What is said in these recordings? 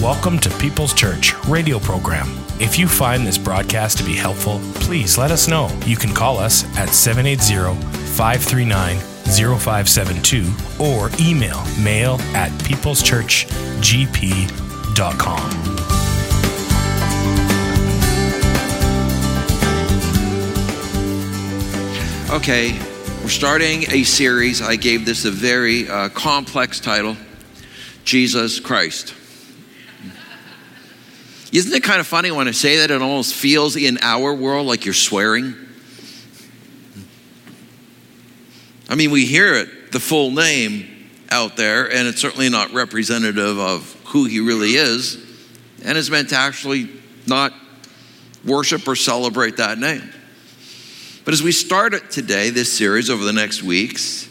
Welcome to People's Church radio program. If you find this broadcast to be helpful, please let us know. You can call us at 780 539 0572 or email mail at peopleschurchgp.com. Okay, we're starting a series. I gave this a very uh, complex title Jesus Christ. Isn't it kind of funny when I say that it almost feels in our world like you're swearing? I mean, we hear it, the full name out there, and it's certainly not representative of who he really is, and it's meant to actually not worship or celebrate that name. But as we start it today, this series over the next weeks,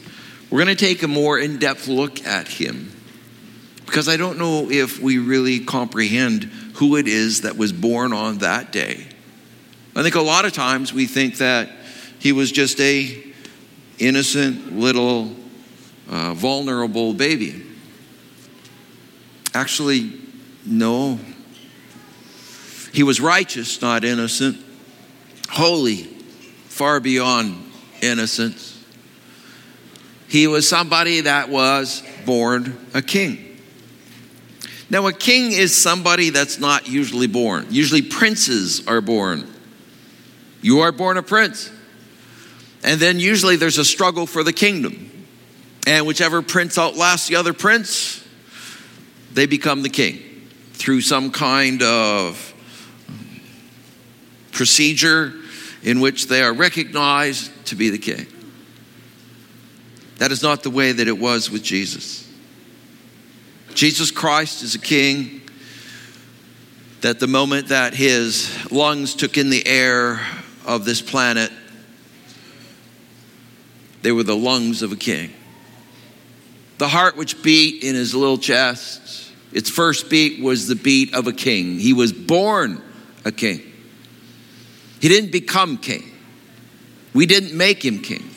we're going to take a more in depth look at him. Because I don't know if we really comprehend who it is that was born on that day. I think a lot of times we think that he was just a innocent little uh, vulnerable baby. Actually, no. He was righteous, not innocent, holy, far beyond innocence. He was somebody that was born a king. Now, a king is somebody that's not usually born. Usually, princes are born. You are born a prince. And then, usually, there's a struggle for the kingdom. And whichever prince outlasts the other prince, they become the king through some kind of procedure in which they are recognized to be the king. That is not the way that it was with Jesus. Jesus Christ is a king that the moment that his lungs took in the air of this planet, they were the lungs of a king. The heart which beat in his little chest, its first beat was the beat of a king. He was born a king. He didn't become king. We didn't make him king.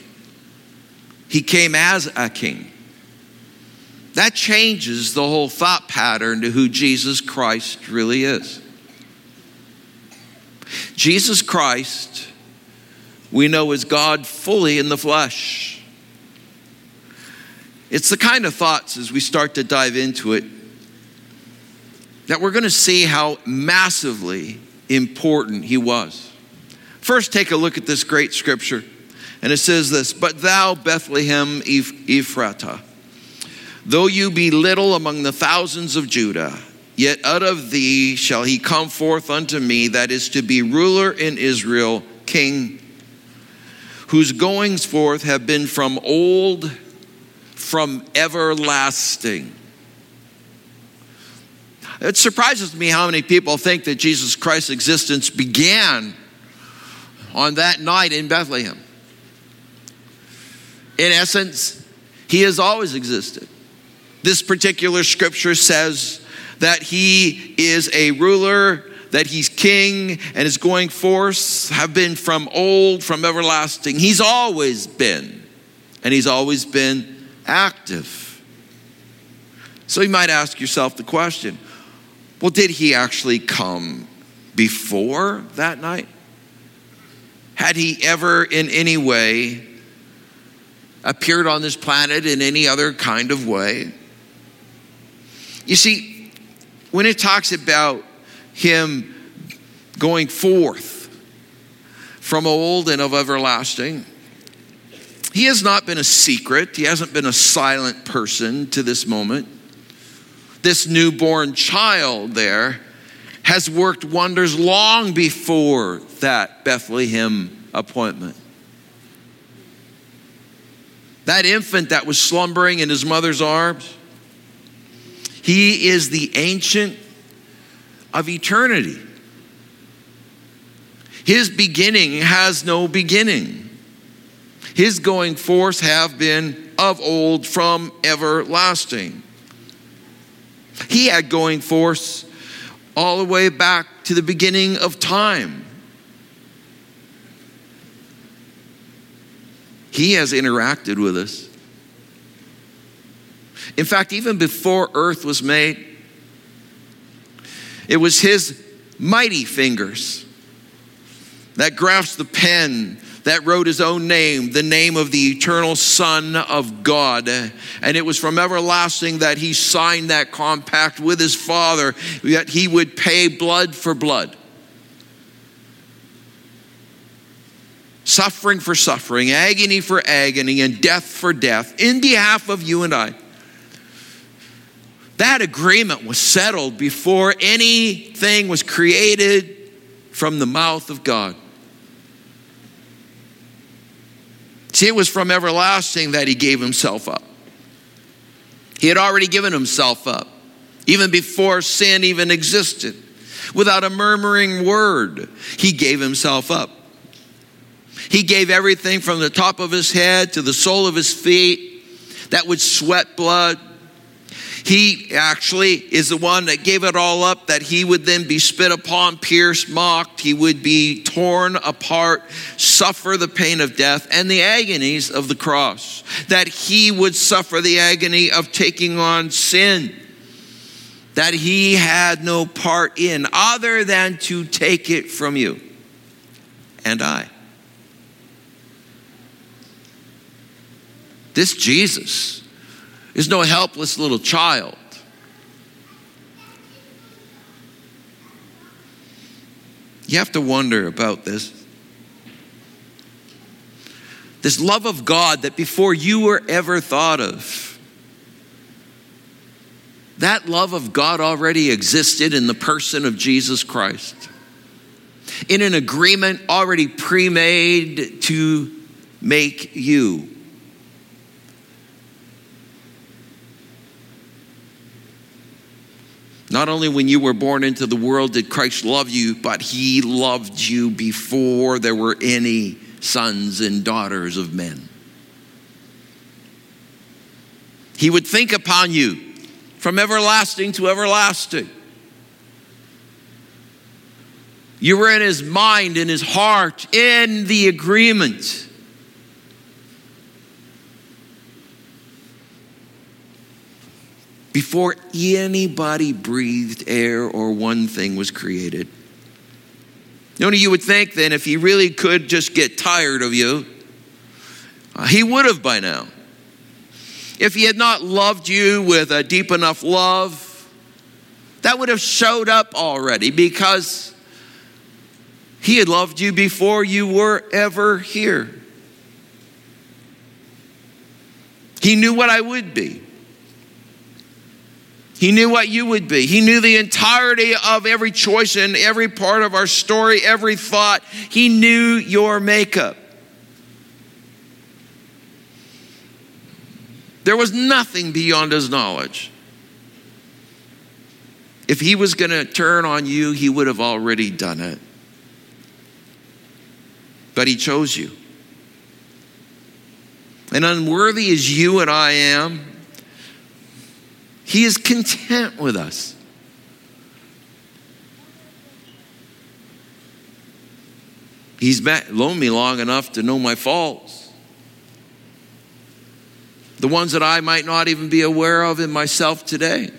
He came as a king. That changes the whole thought pattern to who Jesus Christ really is. Jesus Christ, we know, is God fully in the flesh. It's the kind of thoughts as we start to dive into it that we're going to see how massively important he was. First, take a look at this great scripture. And it says this But thou, Bethlehem Ephratah, though you be little among the thousands of Judah, yet out of thee shall he come forth unto me, that is to be ruler in Israel, king, whose goings forth have been from old, from everlasting. It surprises me how many people think that Jesus Christ's existence began on that night in Bethlehem. In essence, he has always existed. This particular scripture says that he is a ruler, that he's king, and his going forth have been from old, from everlasting. He's always been, and he's always been active. So you might ask yourself the question well, did he actually come before that night? Had he ever in any way appeared on this planet in any other kind of way? You see, when it talks about him going forth from old and of everlasting, he has not been a secret. He hasn't been a silent person to this moment. This newborn child there has worked wonders long before that Bethlehem appointment. That infant that was slumbering in his mother's arms, he is the ancient of eternity. His beginning has no beginning. His going forth have been of old from everlasting. He had going forth all the way back to the beginning of time. He has interacted with us. In fact, even before earth was made, It was his mighty fingers that grasped the pen that wrote his own name, the name of the eternal Son of God. And it was from everlasting that he signed that compact with his Father that he would pay blood for blood. Suffering for suffering, agony for agony, and death for death in behalf of you and I. That agreement was settled before anything was created from the mouth of God. See, it was from everlasting that he gave himself up. He had already given himself up, even before sin even existed. Without a murmuring word, he gave himself up. He gave everything from the top of his head to the sole of his feet that would sweat blood he actually is the one that gave it all up, that he would then be spit upon, pierced, mocked. He would be torn apart, suffer the pain of death and the agonies of the cross. That he would suffer the agony of taking on sin that he had no part in other than to take it from you and I. This Jesus is no helpless little child. You have to wonder about this. This love of God that before you were ever thought of, that love of God already existed in the person of Jesus Christ. In an agreement already pre made to make you Not only when you were born into the world did Christ love you, but he loved you before there were any sons and daughters of men. He would think upon you from everlasting to everlasting. You were in his mind, in his heart, in the agreement. Before anybody breathed air or one thing was created. Only you would think then if he really could just get tired of you, uh, he would have by now. If he had not loved you with a deep enough love, that would have showed up already because he had loved you before you were ever here. He knew what I would be. He knew what you would be. He knew the entirety of every choice and every part of our story, every thought. He knew your makeup. There was nothing beyond his knowledge. If he was going to turn on you, he would have already done it. But he chose you. And unworthy as you and I am, he is content with us. He's met, known me long enough to know my faults. The ones that I might not even be aware of in myself today.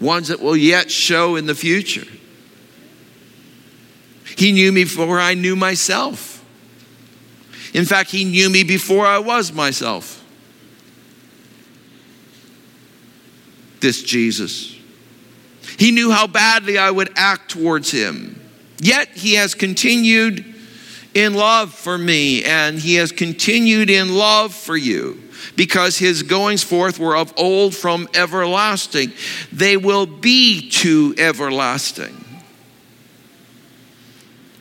Ones that will yet show in the future. He knew me before I knew myself. In fact, He knew me before I was myself. This Jesus. He knew how badly I would act towards him. Yet he has continued in love for me, and he has continued in love for you, because his goings forth were of old from everlasting. They will be to everlasting.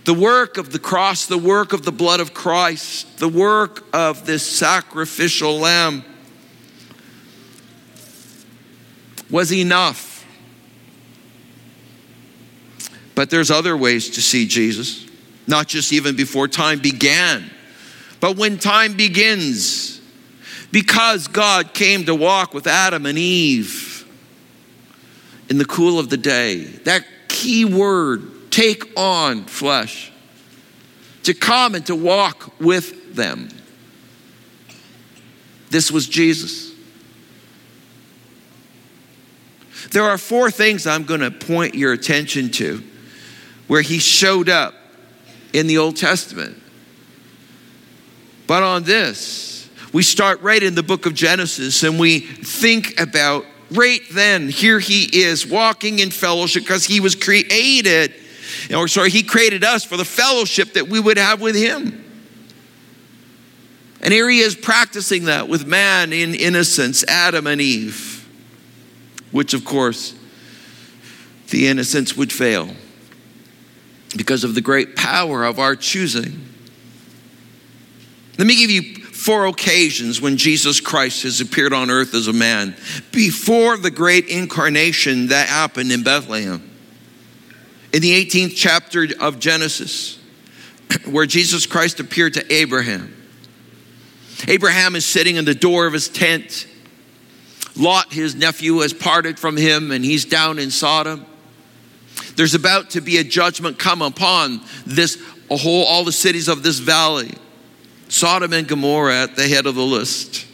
The work of the cross, the work of the blood of Christ, the work of this sacrificial lamb was enough. But there's other ways to see Jesus, not just even before time began, but when time begins. Because God came to walk with Adam and Eve in the cool of the day. That key word, take on flesh, to come and to walk with them. This was Jesus. There are four things I'm going to point your attention to where he showed up in the Old Testament. But on this, we start right in the book of Genesis and we think about right then, here he is walking in fellowship because he was created, or sorry, he created us for the fellowship that we would have with him. And here he is practicing that with man in innocence, Adam and Eve, which of course the innocence would fail because of the great power of our choosing. Let me give you four occasions when Jesus Christ has appeared on earth as a man before the great incarnation that happened in Bethlehem. In the 18th chapter of Genesis, where Jesus Christ appeared to Abraham. Abraham is sitting in the door of his tent. Lot, his nephew, has parted from him and he's down in Sodom. There's about to be a judgment come upon this whole all the cities of this valley. Sodom and Gomorrah at the head of the list.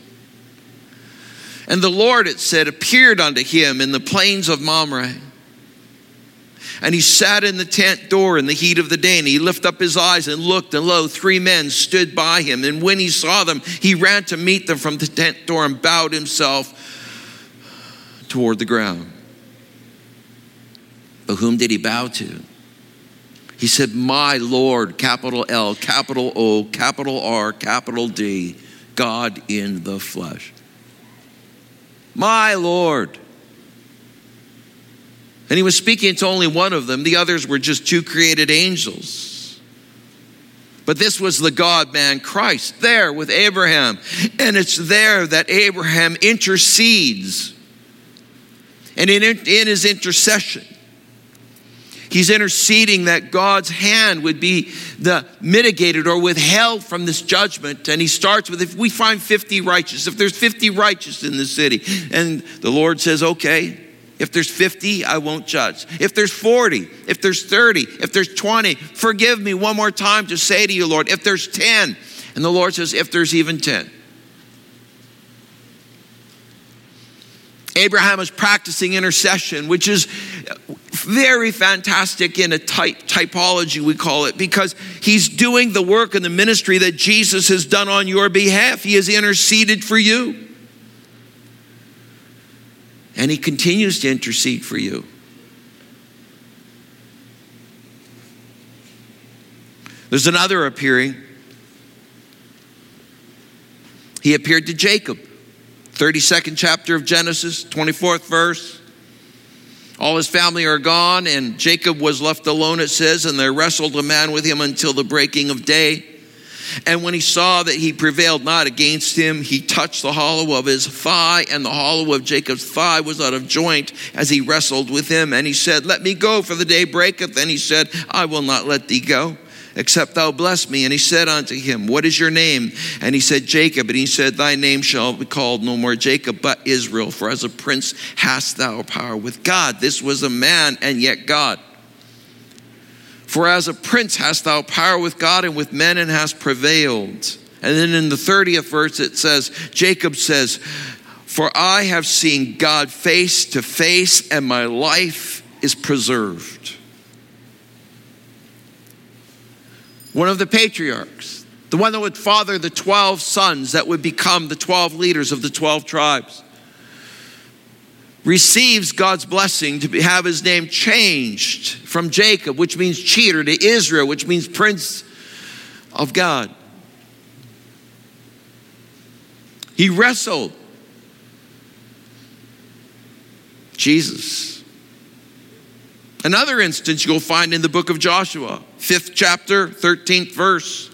And the Lord, it said, appeared unto him in the plains of Mamre. And he sat in the tent door in the heat of the day, and he lifted up his eyes and looked, and lo, three men stood by him. And when he saw them, he ran to meet them from the tent door and bowed himself toward the ground. But whom did he bow to? He said, My Lord, capital L, capital O, capital R, capital D, God in the flesh. My Lord. And he was speaking to only one of them, the others were just two created angels. But this was the God man Christ there with Abraham. And it's there that Abraham intercedes. And in, in his intercession, He's interceding that God's hand would be the mitigated or withheld from this judgment. And he starts with if we find 50 righteous, if there's 50 righteous in the city, and the Lord says, okay, if there's 50, I won't judge. If there's 40, if there's 30, if there's 20, forgive me one more time to say to you, Lord, if there's 10, and the Lord says, if there's even 10. Abraham is practicing intercession, which is very fantastic in a type, typology, we call it, because he's doing the work and the ministry that Jesus has done on your behalf. He has interceded for you. And he continues to intercede for you. There's another appearing. He appeared to Jacob. 32nd chapter of Genesis, 24th verse. All his family are gone, and Jacob was left alone, it says, and there wrestled a man with him until the breaking of day. And when he saw that he prevailed not against him, he touched the hollow of his thigh, and the hollow of Jacob's thigh was out of joint as he wrestled with him. And he said, Let me go, for the day breaketh. And he said, I will not let thee go except thou bless me. And he said unto him, What is your name? And he said, Jacob. And he said, Thy name shall be called no more Jacob, but Israel, for as a prince hast thou power with God. This was a man, and yet God. For as a prince hast thou power with God and with men, and hast prevailed. And then in the 30th verse it says, Jacob says, For I have seen God face to face, and my life is preserved. One of the patriarchs, the one that would father the 12 sons that would become the 12 leaders of the 12 tribes, receives God's blessing to have his name changed from Jacob, which means cheater, to Israel, which means prince of God. He wrestled. Jesus Another instance you'll find in the book of Joshua, fifth chapter, 13th verse.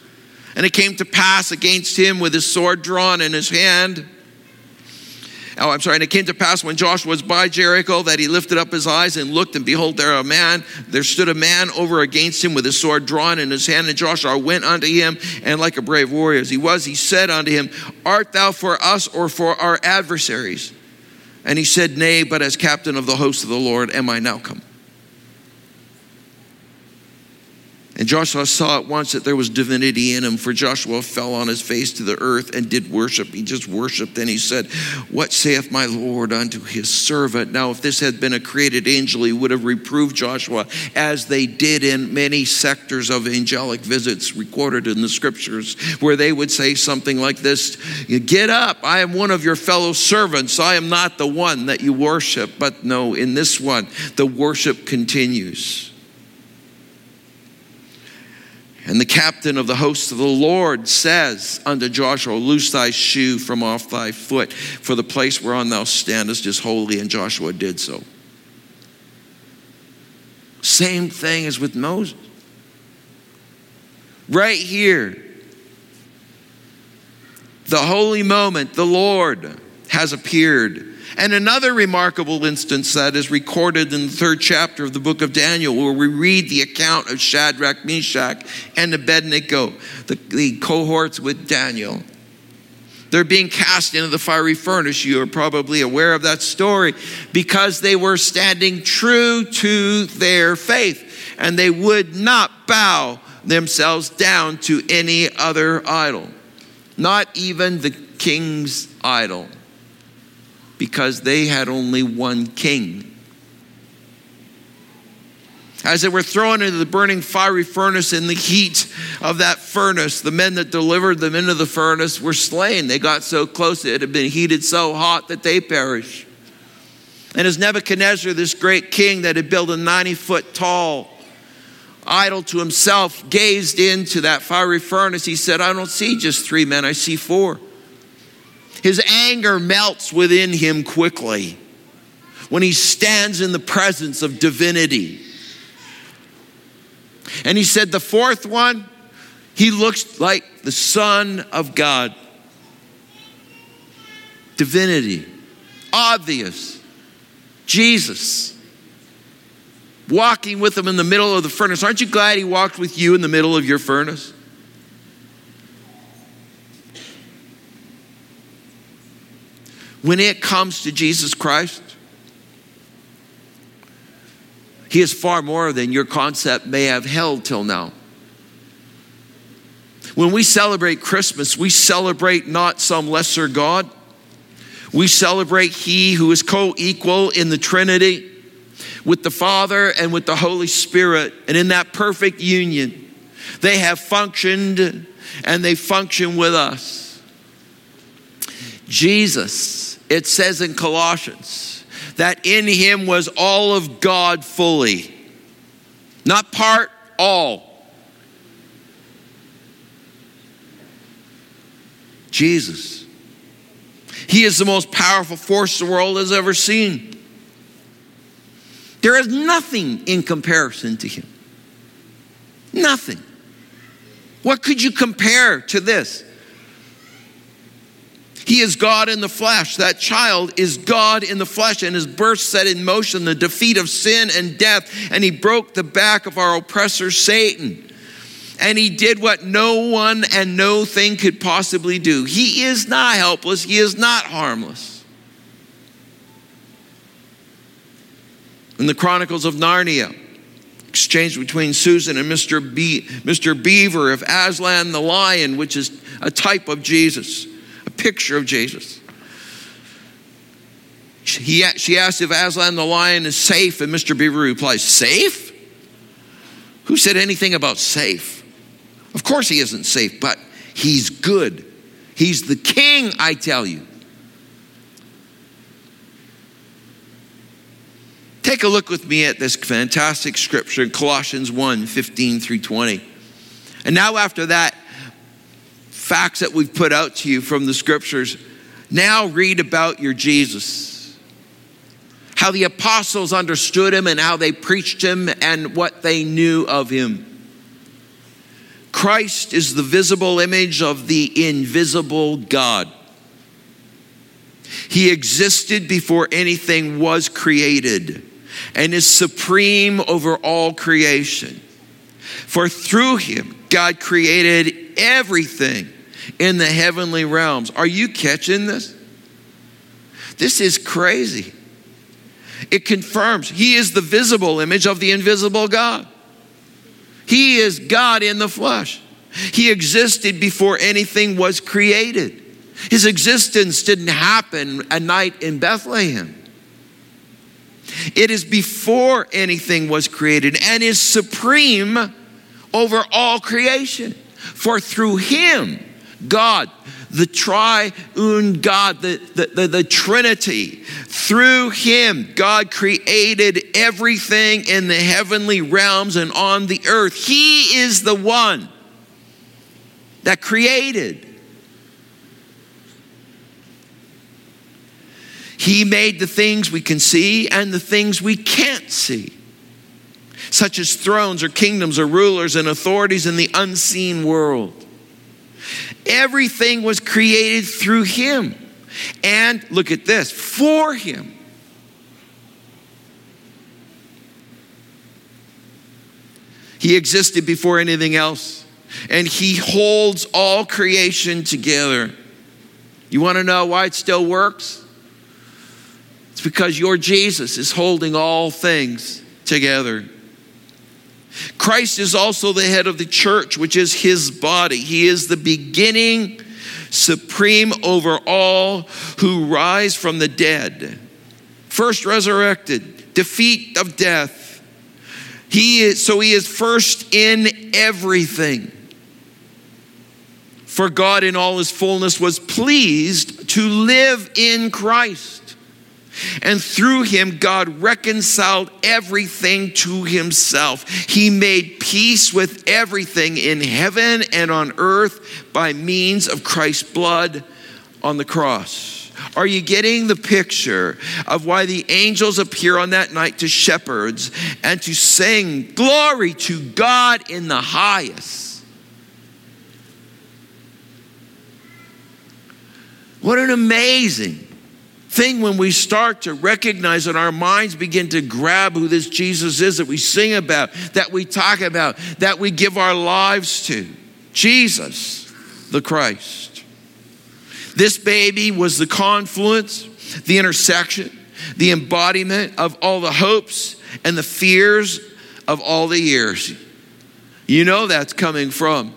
And it came to pass against him with his sword drawn in his hand. Oh, I'm sorry. And it came to pass when Joshua was by Jericho that he lifted up his eyes and looked, and behold, there a man, there stood a man over against him with his sword drawn in his hand. And Joshua went unto him, and like a brave warrior as he was, he said unto him, Art thou for us or for our adversaries? And he said, Nay, but as captain of the host of the Lord am I now come. And Joshua saw at once that there was divinity in him, for Joshua fell on his face to the earth and did worship. He just worshiped. And he said, What saith my Lord unto his servant? Now, if this had been a created angel, he would have reproved Joshua, as they did in many sectors of angelic visits recorded in the scriptures, where they would say something like this Get up, I am one of your fellow servants. I am not the one that you worship. But no, in this one, the worship continues. And the captain of the host of the Lord says unto Joshua, Loose thy shoe from off thy foot, for the place whereon thou standest is holy. And Joshua did so. Same thing as with Moses. Right here, the holy moment, the Lord has appeared and another remarkable instance that is recorded in the third chapter of the book of Daniel, where we read the account of Shadrach, Meshach, and Abednego, the, the cohorts with Daniel. They're being cast into the fiery furnace. You are probably aware of that story because they were standing true to their faith and they would not bow themselves down to any other idol, not even the king's idol because they had only one king. As they were thrown into the burning fiery furnace in the heat of that furnace, the men that delivered them into the furnace were slain. They got so close, it had been heated so hot that they perished. And as Nebuchadnezzar, this great king that had built a 90 foot tall idol to himself, gazed into that fiery furnace, he said, I don't see just three men, I see four. His anger melts within him quickly when he stands in the presence of divinity. And he said, the fourth one, he looks like the Son of God. Divinity, obvious. Jesus, walking with him in the middle of the furnace. Aren't you glad he walked with you in the middle of your furnace? When it comes to Jesus Christ, He is far more than your concept may have held till now. When we celebrate Christmas, we celebrate not some lesser God. We celebrate He who is co equal in the Trinity with the Father and with the Holy Spirit. And in that perfect union, they have functioned and they function with us. Jesus it says in Colossians that in him was all of God fully. Not part, all. Jesus. He is the most powerful force the world has ever seen. There is nothing in comparison to him. Nothing. What could you compare to this? He is God in the flesh. That child is God in the flesh, and his birth set in motion the defeat of sin and death, and he broke the back of our oppressor, Satan. And he did what no one and no thing could possibly do. He is not helpless, he is not harmless. In the Chronicles of Narnia, exchange between Susan and Mr. Be- Mr. Beaver of Aslan the lion, which is a type of Jesus picture of Jesus. He, she asked if Aslan the lion is safe, and Mr. Beaver replies, Safe? Who said anything about safe? Of course he isn't safe, but he's good. He's the king, I tell you. Take a look with me at this fantastic scripture in Colossians 1 15 through 20. And now, after that, facts that we've put out to you from the scriptures, now read about your Jesus. How the apostles understood him and how they preached him and what they knew of him. Christ is the visible image of the invisible God. He existed before anything was created and is supreme over all creation. For through him, God created everything in the heavenly realms. Are you catching this? This is crazy. It confirms He is the visible image of the invisible God. He is God in the flesh. He existed before anything was created. His existence didn't happen a night in Bethlehem. It is before anything was created and is supreme over all creation. For through him, God, the triune God, the, the, the, the, Trinity, through him, God created everything in the heavenly realms and on the earth. He is the one that created. He made the things we can see and the things we can't see, such as thrones or kingdoms or rulers and authorities in the unseen world. Everything was created through Him. And look at this for Him. He existed before anything else, and He holds all creation together. You want to know why it still works? It's because your Jesus is holding all things together. Christ is also the head of the church, which is his body. He is the beginning, supreme over all who rise from the dead. First resurrected, defeat of death. He is, so he is first in everything. For God in all his fullness was pleased to live in Christ and through him, God reconciled everything to himself. He made peace with everything in heaven and on earth by means of Christ's blood on the cross. Are you getting the picture of why the angels appear on that night to shepherds and to sing glory to God in the highest? What an amazing thing when we start to recognize and our minds begin to grab who this Jesus is that we sing about, that we talk about, that we give our lives to. Jesus, the Christ. This baby was the confluence, the intersection, the embodiment of all the hopes and the fears of all the years. You know that's coming from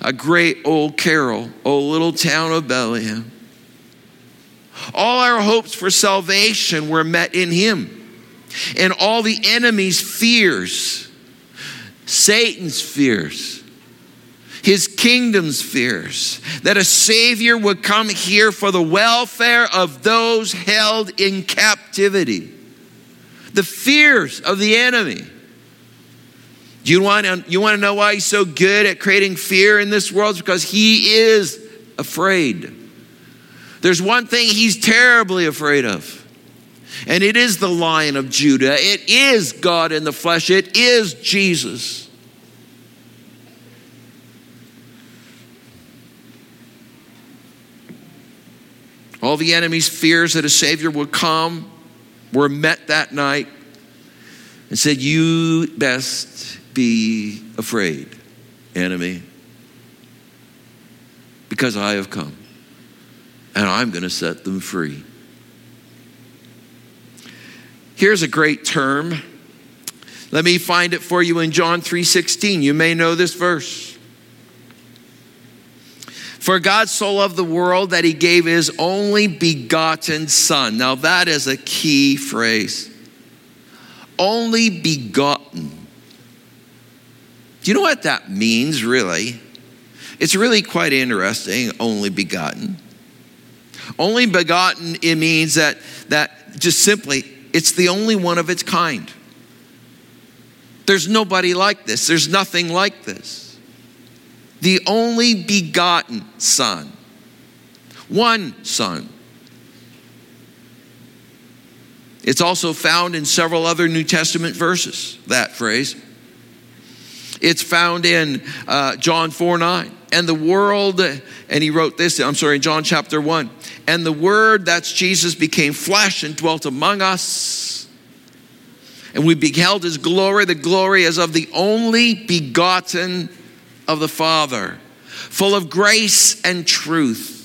a great old carol, O Little Town of Bethlehem. All our hopes for salvation were met in Him. And all the enemy's fears, Satan's fears, his kingdom's fears, that a Savior would come here for the welfare of those held in captivity. The fears of the enemy. Do you want to, you want to know why he's so good at creating fear in this world? It's because he is afraid. There's one thing he's terribly afraid of, and it is the lion of Judah. It is God in the flesh, it is Jesus. All the enemy's fears that a Savior would come were met that night and said, You best be afraid, enemy, because I have come and I'm going to set them free. Here's a great term. Let me find it for you in John 3:16. You may know this verse. For God so loved the world that he gave his only begotten son. Now that is a key phrase. Only begotten. Do you know what that means really? It's really quite interesting, only begotten. Only begotten, it means that, that just simply, it's the only one of its kind. There's nobody like this, there's nothing like this. The only begotten Son, one Son. It's also found in several other New Testament verses, that phrase. It's found in uh, John 4 9. And the world, and he wrote this, I'm sorry, in John chapter 1. And the Word, that's Jesus, became flesh and dwelt among us. And we beheld his glory, the glory as of the only begotten of the Father, full of grace and truth.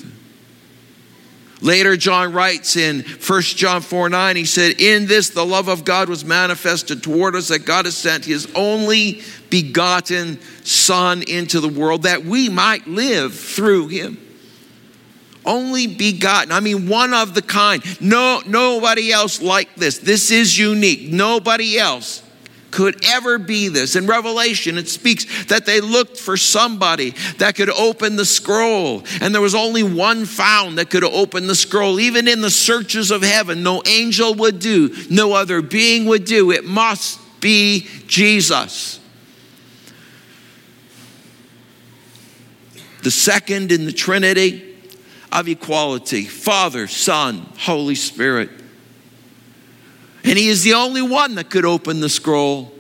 Later, John writes in 1 John 4 9, he said, In this the love of God was manifested toward us, that God has sent his only begotten Son into the world, that we might live through him. Only begotten. I mean, one of the kind. No, nobody else like this. This is unique. Nobody else could ever be this. In Revelation, it speaks that they looked for somebody that could open the scroll, and there was only one found that could open the scroll. Even in the searches of heaven, no angel would do, no other being would do. It must be Jesus. The second in the Trinity of equality Father, Son, Holy Spirit. And he is the only one that could open the scroll.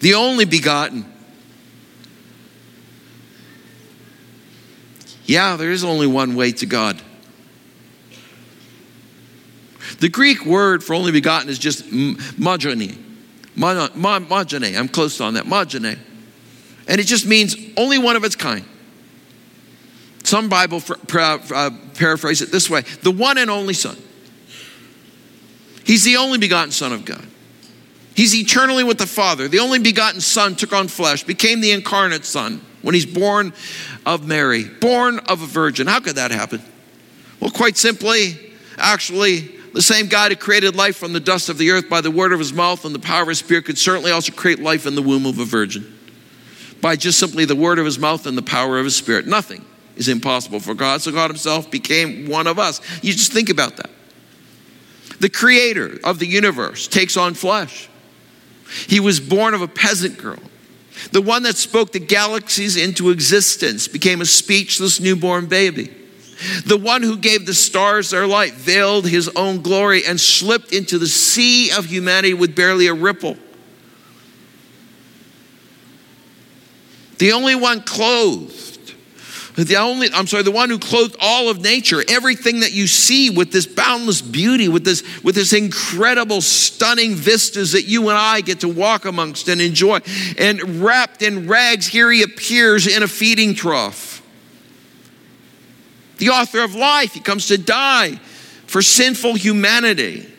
The only begotten. Yeah, there is only one way to God. The Greek word for only begotten is just magone. Magone. I'm close on that. Magone. And it just means only one of its kind. Some Bible uh, paraphrase it this way the one and only Son. He's the only begotten Son of God. He's eternally with the Father. The only begotten Son took on flesh, became the incarnate Son when he's born of Mary, born of a virgin. How could that happen? Well, quite simply, actually, the same God who created life from the dust of the earth by the word of his mouth and the power of his spirit could certainly also create life in the womb of a virgin by just simply the word of his mouth and the power of his spirit. Nothing is impossible for God. So God Himself became one of us. You just think about that. The creator of the universe takes on flesh. He was born of a peasant girl. The one that spoke the galaxies into existence became a speechless newborn baby. The one who gave the stars their light veiled his own glory and slipped into the sea of humanity with barely a ripple. The only one clothed the only, I'm sorry, the one who clothed all of nature, everything that you see with this boundless beauty, with this, with this incredible, stunning vistas that you and I get to walk amongst and enjoy. And wrapped in rags, here he appears in a feeding trough. The author of life, he comes to die for sinful humanity.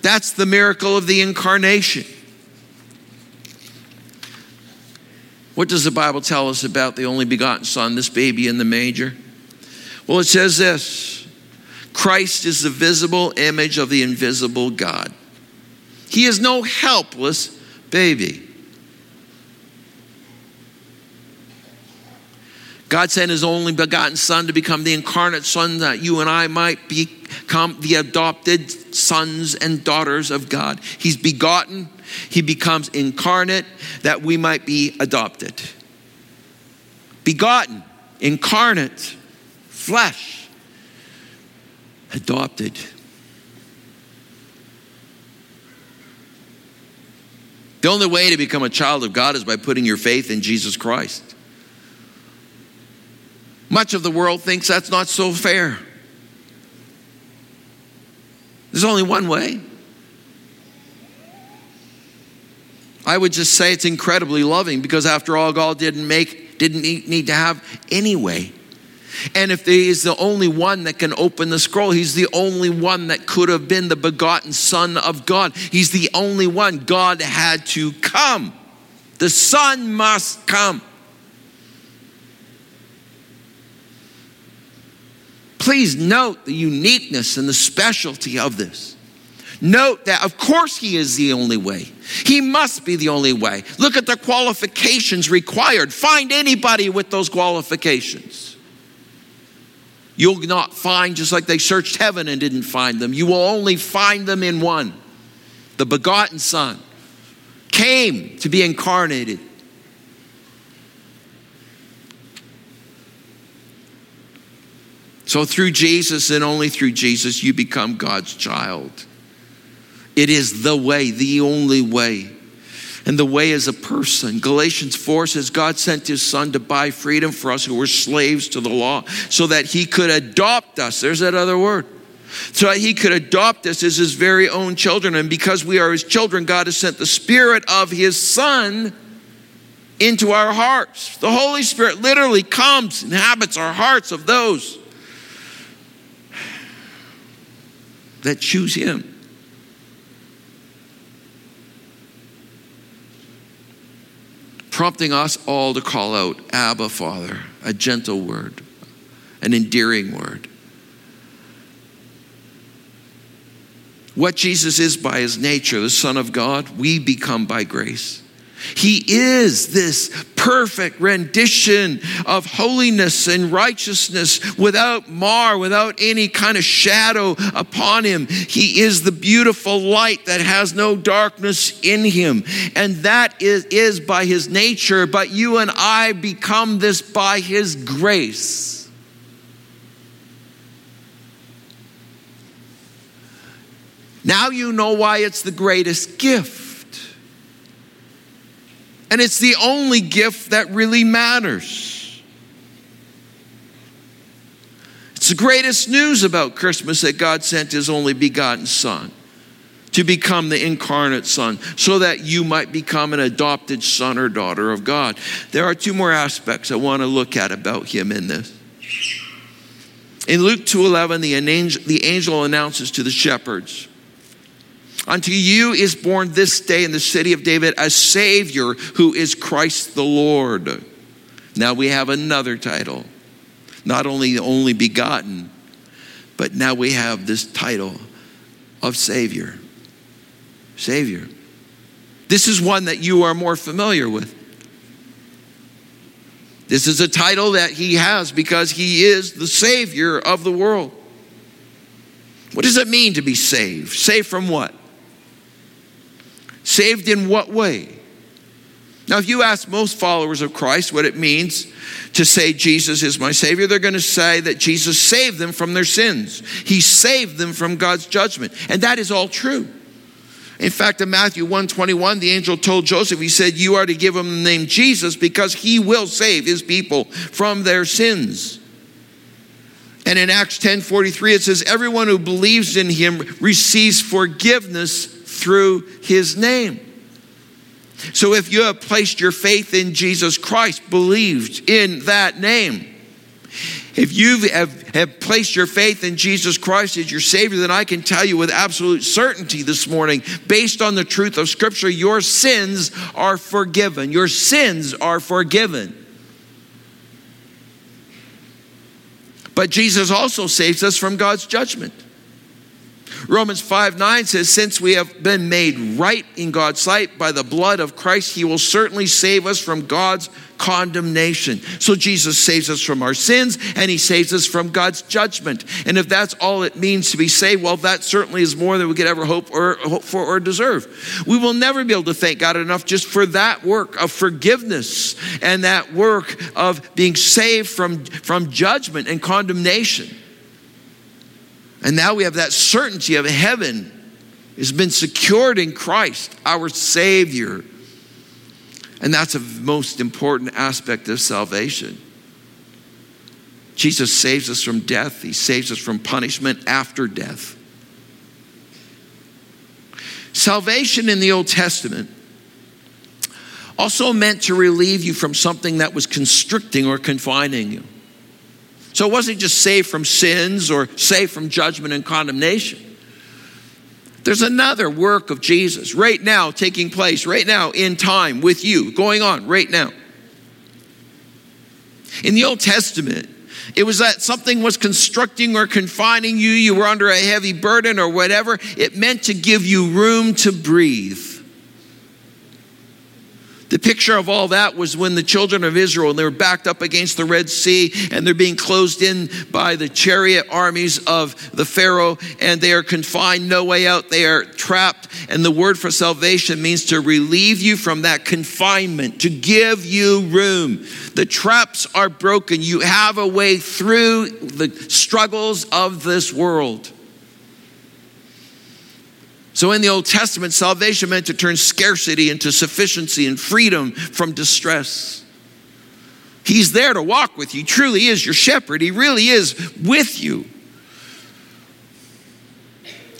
That's the miracle of the incarnation. What does the Bible tell us about the only begotten Son, this baby in the manger? Well, it says this Christ is the visible image of the invisible God. He is no helpless baby. God sent his only begotten Son to become the incarnate Son that you and I might become the adopted sons and daughters of God. He's begotten, he becomes incarnate that we might be adopted. Begotten, incarnate, flesh, adopted. The only way to become a child of God is by putting your faith in Jesus Christ. Much of the world thinks that's not so fair. There's only one way. I would just say it's incredibly loving because after all, God didn't make, didn't need to have anyway. And if he is the only one that can open the scroll, he's the only one that could have been the begotten Son of God. He's the only one. God had to come. The Son must come. Please note the uniqueness and the specialty of this. Note that, of course, he is the only way. He must be the only way. Look at the qualifications required. Find anybody with those qualifications. You'll not find, just like they searched heaven and didn't find them, you will only find them in one the begotten Son came to be incarnated. So, through Jesus and only through Jesus, you become God's child. It is the way, the only way. And the way is a person. Galatians 4 says, God sent his son to buy freedom for us who were slaves to the law so that he could adopt us. There's that other word. So that he could adopt us as his very own children. And because we are his children, God has sent the spirit of his son into our hearts. The Holy Spirit literally comes, inhabits our hearts of those that choose Him. Prompting us all to call out, Abba, Father, a gentle word, an endearing word. What Jesus is by his nature, the Son of God, we become by grace. He is this perfect rendition of holiness and righteousness without mar, without any kind of shadow upon him. He is the beautiful light that has no darkness in him. And that is, is by his nature, but you and I become this by his grace. Now you know why it's the greatest gift. And it's the only gift that really matters. It's the greatest news about Christmas that God sent his only begotten Son to become the incarnate Son so that you might become an adopted son or daughter of God. There are two more aspects I want to look at about him in this. In Luke 2:11 the angel, announces to the shepherds Unto you is born this day in the city of David a Savior who is Christ the Lord. Now we have another title. Not only the only begotten, but now we have this title of Savior. Savior. This is one that you are more familiar with. This is a title that he has because he is the Savior of the world. What does it mean to be saved? Saved from what? Saved in what way? Now, if you ask most followers of Christ what it means to say Jesus is my Savior, they're going to say that Jesus saved them from their sins. He saved them from God's judgment. And that is all true. In fact, in Matthew 121, the angel told Joseph, he said, You are to give him the name Jesus because he will save his people from their sins. And in Acts 10 43, it says, Everyone who believes in him receives forgiveness through his name. So if you have placed your faith in Jesus Christ, believed in that name, if you have, have placed your faith in Jesus Christ as your Savior, then I can tell you with absolute certainty this morning, based on the truth of Scripture, your sins are forgiven. Your sins are forgiven. But Jesus also saves us from God's judgment. Romans 5 9 says, Since we have been made right in God's sight by the blood of Christ, he will certainly save us from God's condemnation. So Jesus saves us from our sins and he saves us from God's judgment. And if that's all it means to be saved, well, that certainly is more than we could ever hope or hope for or deserve. We will never be able to thank God enough just for that work of forgiveness and that work of being saved from, from judgment and condemnation. And now we have that certainty of heaven has been secured in Christ, our Savior. And that's a most important aspect of salvation. Jesus saves us from death, He saves us from punishment after death. Salvation in the Old Testament also meant to relieve you from something that was constricting or confining you. So it wasn't just saved from sins or saved from judgment and condemnation. There's another work of Jesus right now taking place, right now in time with you, going on right now. In the Old Testament, it was that something was constructing or confining you, you were under a heavy burden or whatever. It meant to give you room to breathe. The picture of all that was when the children of Israel, and they were backed up against the Red Sea, and they're being closed in by the chariot armies of the Pharaoh, and they are confined, no way out. They are trapped. And the word for salvation means to relieve you from that confinement, to give you room. The traps are broken. You have a way through the struggles of this world. So, in the Old Testament, salvation meant to turn scarcity into sufficiency and freedom from distress. He's there to walk with you. He truly is your shepherd. He really is with you.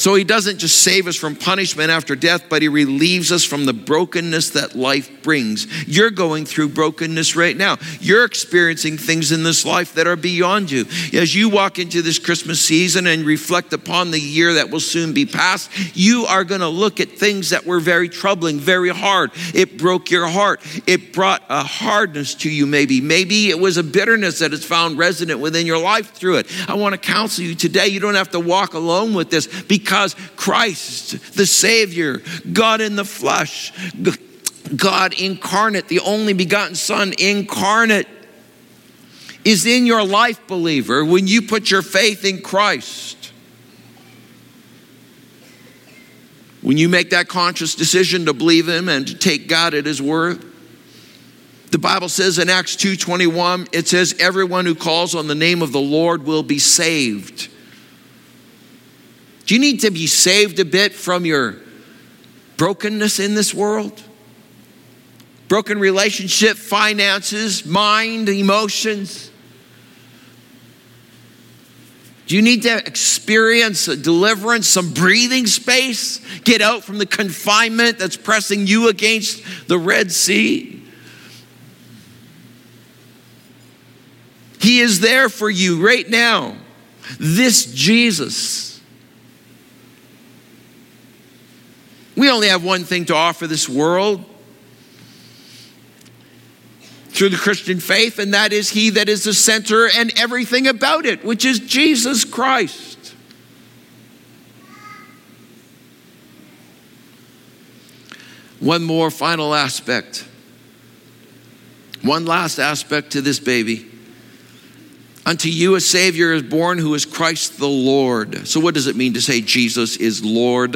So he doesn't just save us from punishment after death, but he relieves us from the brokenness that life brings. You're going through brokenness right now. You're experiencing things in this life that are beyond you. As you walk into this Christmas season and reflect upon the year that will soon be past, you are going to look at things that were very troubling, very hard. It broke your heart. It brought a hardness to you, maybe. Maybe it was a bitterness that has found resident within your life through it. I want to counsel you today. You don't have to walk alone with this because Christ, the Savior, God in the flesh, God incarnate, the only begotten Son incarnate, is in your life, believer, when you put your faith in Christ. When you make that conscious decision to believe Him and to take God at His word. The Bible says in Acts 2:21, it says, Everyone who calls on the name of the Lord will be saved. Do you need to be saved a bit from your brokenness in this world? Broken relationship, finances, mind, emotions. Do you need to experience deliverance, some breathing space? Get out from the confinement that's pressing you against the Red Sea? He is there for you right now. This Jesus We only have one thing to offer this world through the Christian faith, and that is He that is the center and everything about it, which is Jesus Christ. One more final aspect. One last aspect to this baby. Unto you a Savior is born who is Christ the Lord. So, what does it mean to say Jesus is Lord?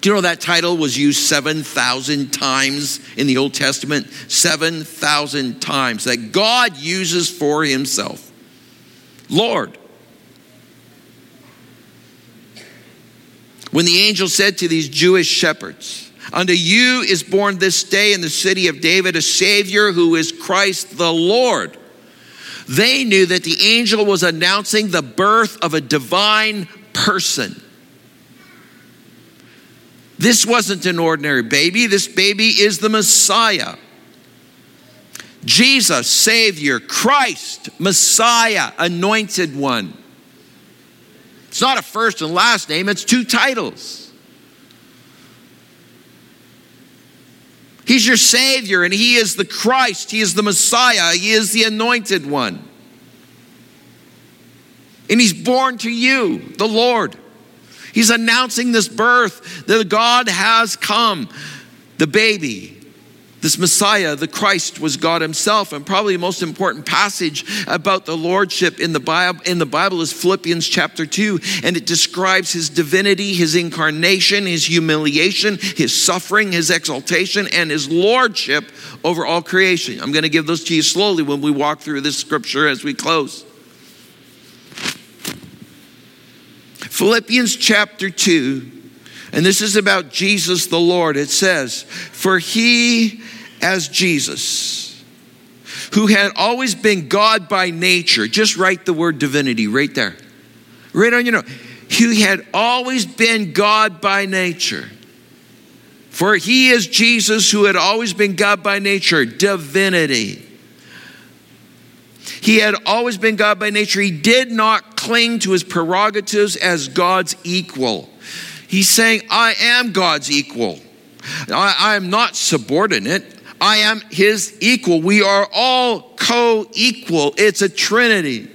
Do you know that title was used 7,000 times in the Old Testament? 7,000 times that God uses for himself. Lord. When the angel said to these Jewish shepherds, Unto you is born this day in the city of David a Savior who is Christ the Lord. They knew that the angel was announcing the birth of a divine person. This wasn't an ordinary baby, this baby is the Messiah. Jesus, Savior, Christ, Messiah, Anointed One. It's not a first and last name, it's two titles. He's your Savior, and He is the Christ, He is the Messiah, He is the Anointed One. And He's born to you, the Lord. He's announcing this birth that God has come. The baby, this Messiah, the Christ, was God Himself. And probably the most important passage about the Lordship in the Bible, in the Bible is Philippians chapter 2. And it describes His divinity, His incarnation, His humiliation, His suffering, His exaltation, and His Lordship over all creation. I'm going to give those to you slowly when we walk through this scripture as we close. Philippians chapter 2, and this is about Jesus the Lord. It says, For he, as Jesus, who had always been God by nature, just write the word divinity right there, right on your note. He had always been God by nature. For he is Jesus who had always been God by nature, divinity. He had always been God by nature. He did not cling to his prerogatives as God's equal. He's saying, I am God's equal. I, I am not subordinate. I am his equal. We are all co equal. It's a trinity.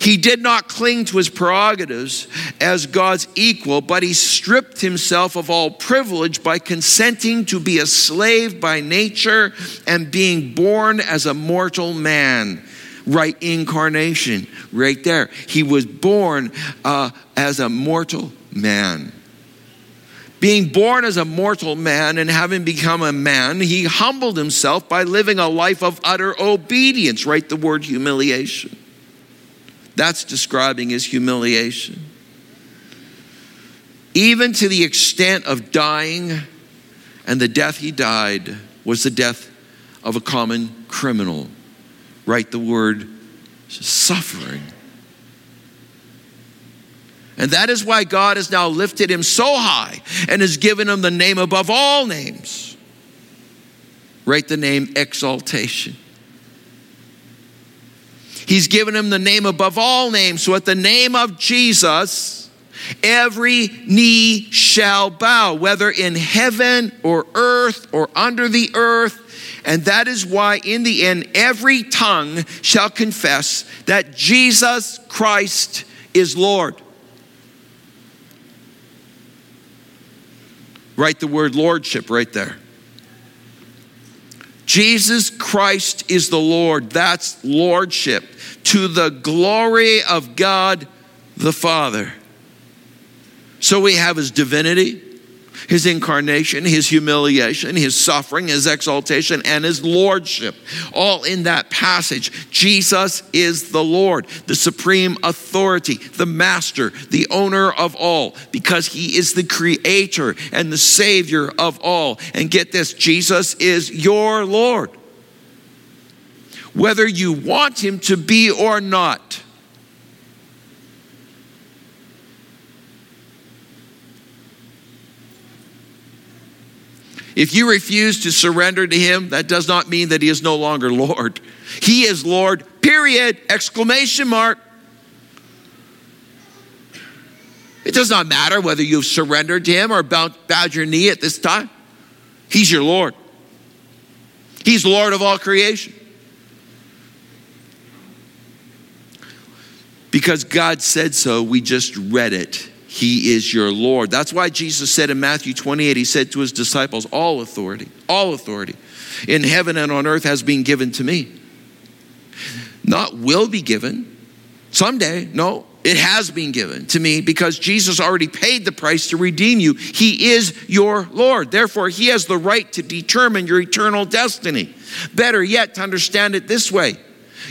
He did not cling to his prerogatives as God's equal, but he stripped himself of all privilege by consenting to be a slave by nature and being born as a mortal man right incarnation, right there. He was born uh, as a mortal man. Being born as a mortal man and having become a man, he humbled himself by living a life of utter obedience. Write the word humiliation. That's describing his humiliation. Even to the extent of dying, and the death he died was the death of a common criminal write the word suffering. And that is why God has now lifted him so high and has given him the name above all names. Write the name exaltation. He's given him the name above all names. So at the name of Jesus, every knee shall bow, whether in heaven or earth or under the earth. And that is why, in the end, every tongue shall confess that Jesus Christ is Lord. Write the word lordship right there. Jesus Christ is the Lord. That's lordship to the glory of God the Father. So we have his divinity, his incarnation, his humiliation, his suffering, his exaltation, and his lordship. All in that passage. Jesus is the Lord, the supreme authority, the master, the owner of all, because he is the creator and the savior of all. And get this Jesus is your Lord. Whether you want him to be or not. If you refuse to surrender to him, that does not mean that he is no longer Lord. He is Lord, period, exclamation mark. It does not matter whether you've surrendered to him or bowed, your knee at this time. He's your Lord. He's Lord of all creation. Because God said so, we just read it. He is your Lord. That's why Jesus said in Matthew 28, He said to His disciples, All authority, all authority in heaven and on earth has been given to me. Not will be given someday, no, it has been given to me because Jesus already paid the price to redeem you. He is your Lord. Therefore, He has the right to determine your eternal destiny. Better yet, to understand it this way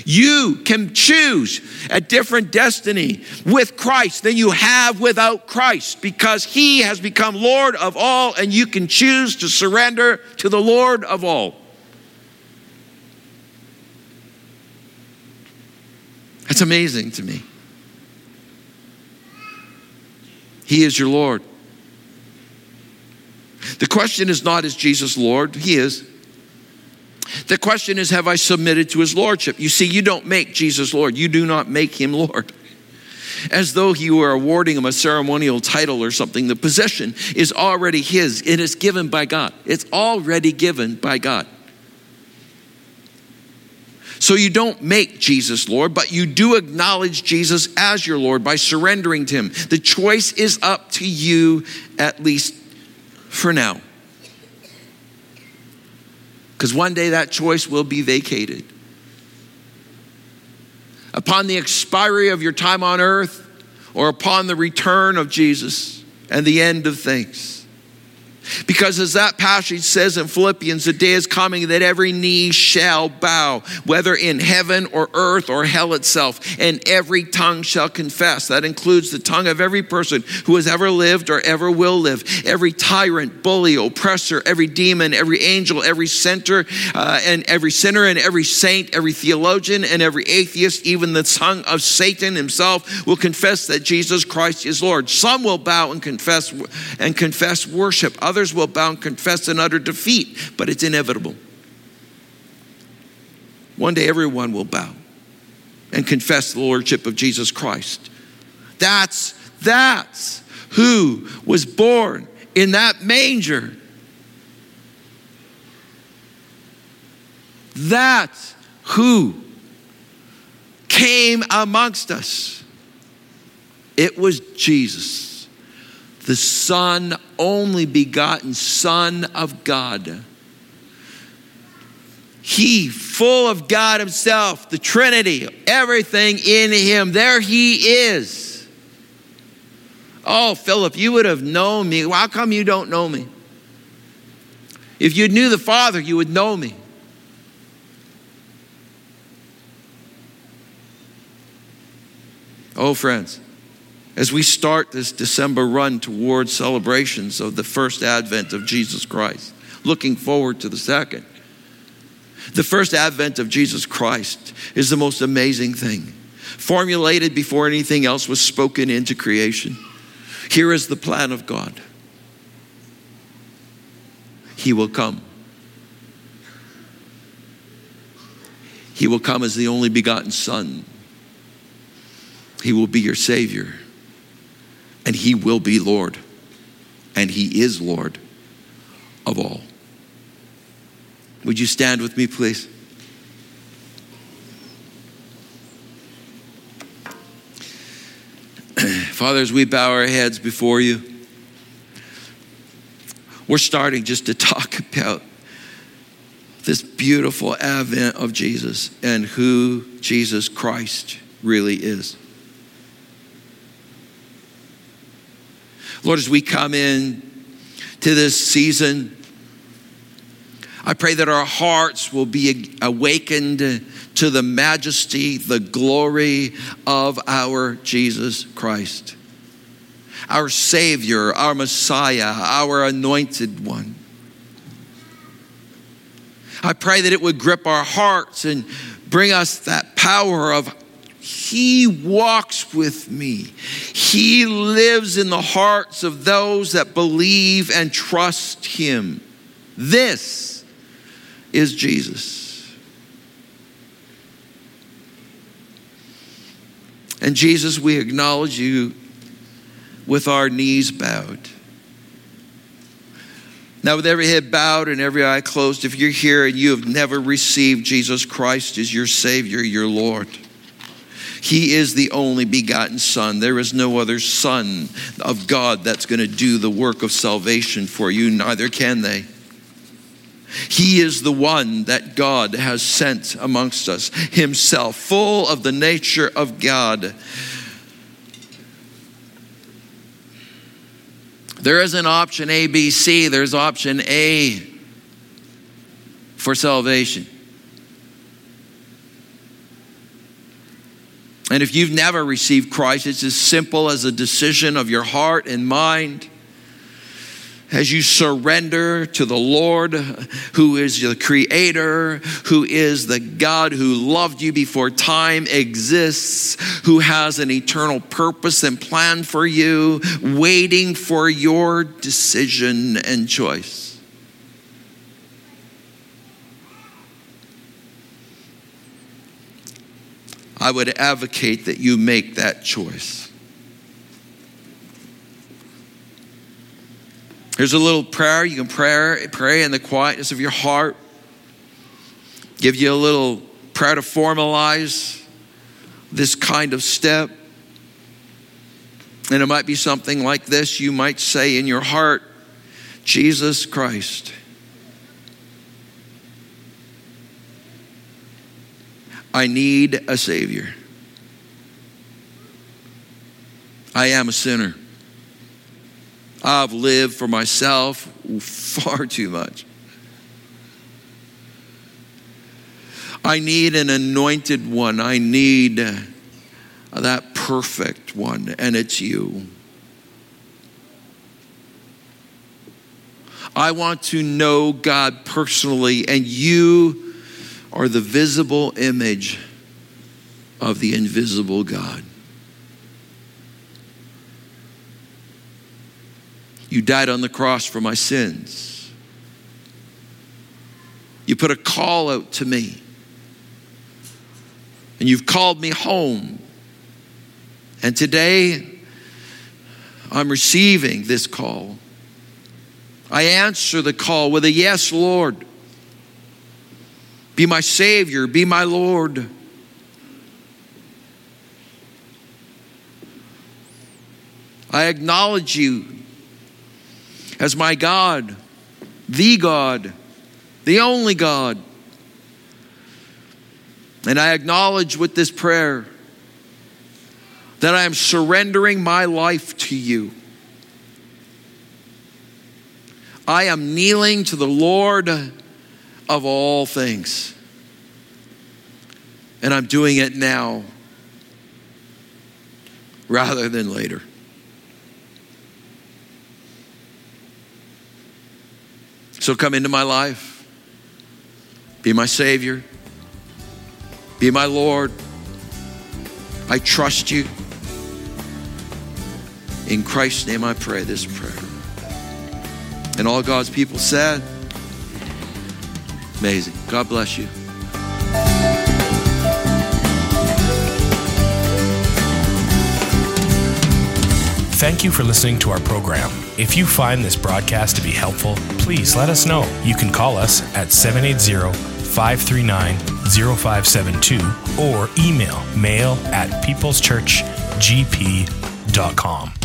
you can choose a different destiny with Christ than you have without Christ because He has become Lord of all, and you can choose to surrender to the Lord of all. That's amazing to me. He is your Lord. The question is not, is Jesus Lord? He is. The question is, have I submitted to his lordship? You see, you don't make Jesus Lord, you do not make him Lord. As though you were awarding him a ceremonial title or something. The possession is already his, it is given by God. It's already given by God. So you don't make Jesus Lord, but you do acknowledge Jesus as your Lord by surrendering to him. The choice is up to you, at least for now. Because one day that choice will be vacated. Upon the expiry of your time on earth, or upon the return of Jesus and the end of things. Because as that passage says in Philippians, the day is coming that every knee shall bow, whether in heaven or earth or hell itself, and every tongue shall confess. That includes the tongue of every person who has ever lived or ever will live. Every tyrant, bully, oppressor, every demon, every angel, every center, uh, and every sinner, and every saint, every theologian, and every atheist, even the tongue of Satan himself will confess that Jesus Christ is Lord. Some will bow and confess and confess worship. Others Others will bow and confess in utter defeat, but it's inevitable. One day everyone will bow and confess the lordship of Jesus Christ. That's that's who was born in that manger. That's who came amongst us. It was Jesus the Son, only begotten Son of God. He, full of God Himself, the Trinity, everything in Him. There He is. Oh, Philip, you would have known me. How come you don't know me? If you knew the Father, you would know me. Oh, friends, as we start this December run towards celebrations of the first advent of Jesus Christ, looking forward to the second. The first advent of Jesus Christ is the most amazing thing. formulated before anything else was spoken into creation. Here is the plan of God He will come. He will come as the only begotten Son. He will be your Savior. And He will be Lord. And He is Lord of all. Would you stand with me, please? Father, as we bow our heads before you, we're starting just to talk about this beautiful advent of Jesus and who Jesus Christ really is. Lord, as we come in to this season, I pray that our hearts will be awakened to the majesty, the glory of our Jesus Christ, our Savior, our Messiah, our anointed one. I pray that it would grip our hearts and bring us that power of He walks with me. He lives in the hearts of those that believe and trust Him. This is Jesus. And Jesus, we acknowledge you with our knees bowed. Now, with every head bowed and every eye closed, if you're here and you have never received Jesus Christ as your Savior, your Lord, He is the only begotten Son. There is no other Son of God that's going to do the work of salvation for you, neither can they. He is the one that God has sent amongst us, Himself, full of the nature of God. There isn't option A, B, C, there's option A for salvation. And if you've never received Christ, it's as simple as a decision of your heart and mind as you surrender to the Lord, who is the Creator, who is the God who loved you before time exists, who has an eternal purpose and plan for you, waiting for your decision and choice. I would advocate that you make that choice. Here's a little prayer. You can pray, pray in the quietness of your heart. Give you a little prayer to formalize this kind of step. And it might be something like this. You might say in your heart, Jesus Christ. I need a Savior. I am a sinner. I've lived for myself far too much. I need an anointed one. I need that perfect one, and it's you. I want to know God personally, and you are the visible image of the invisible God. You died on the cross for my sins. You put a call out to me. And you've called me home. And today, I'm receiving this call. I answer the call with a yes, Lord. Be my Savior, be my Lord. I acknowledge you as my God, the God, the only God. And I acknowledge with this prayer that I am surrendering my life to you. I am kneeling to the Lord of all things. And I'm doing it now rather than later. So come into my life. Be my Savior. Be my Lord. I trust you. In Christ's name I pray this prayer. And all God's people said, Amazing. God bless you. Thank you for listening to our program. If you find this broadcast to be helpful, please let us know. You can call us at 780 539 0572 or email mail at peopleschurchgp.com.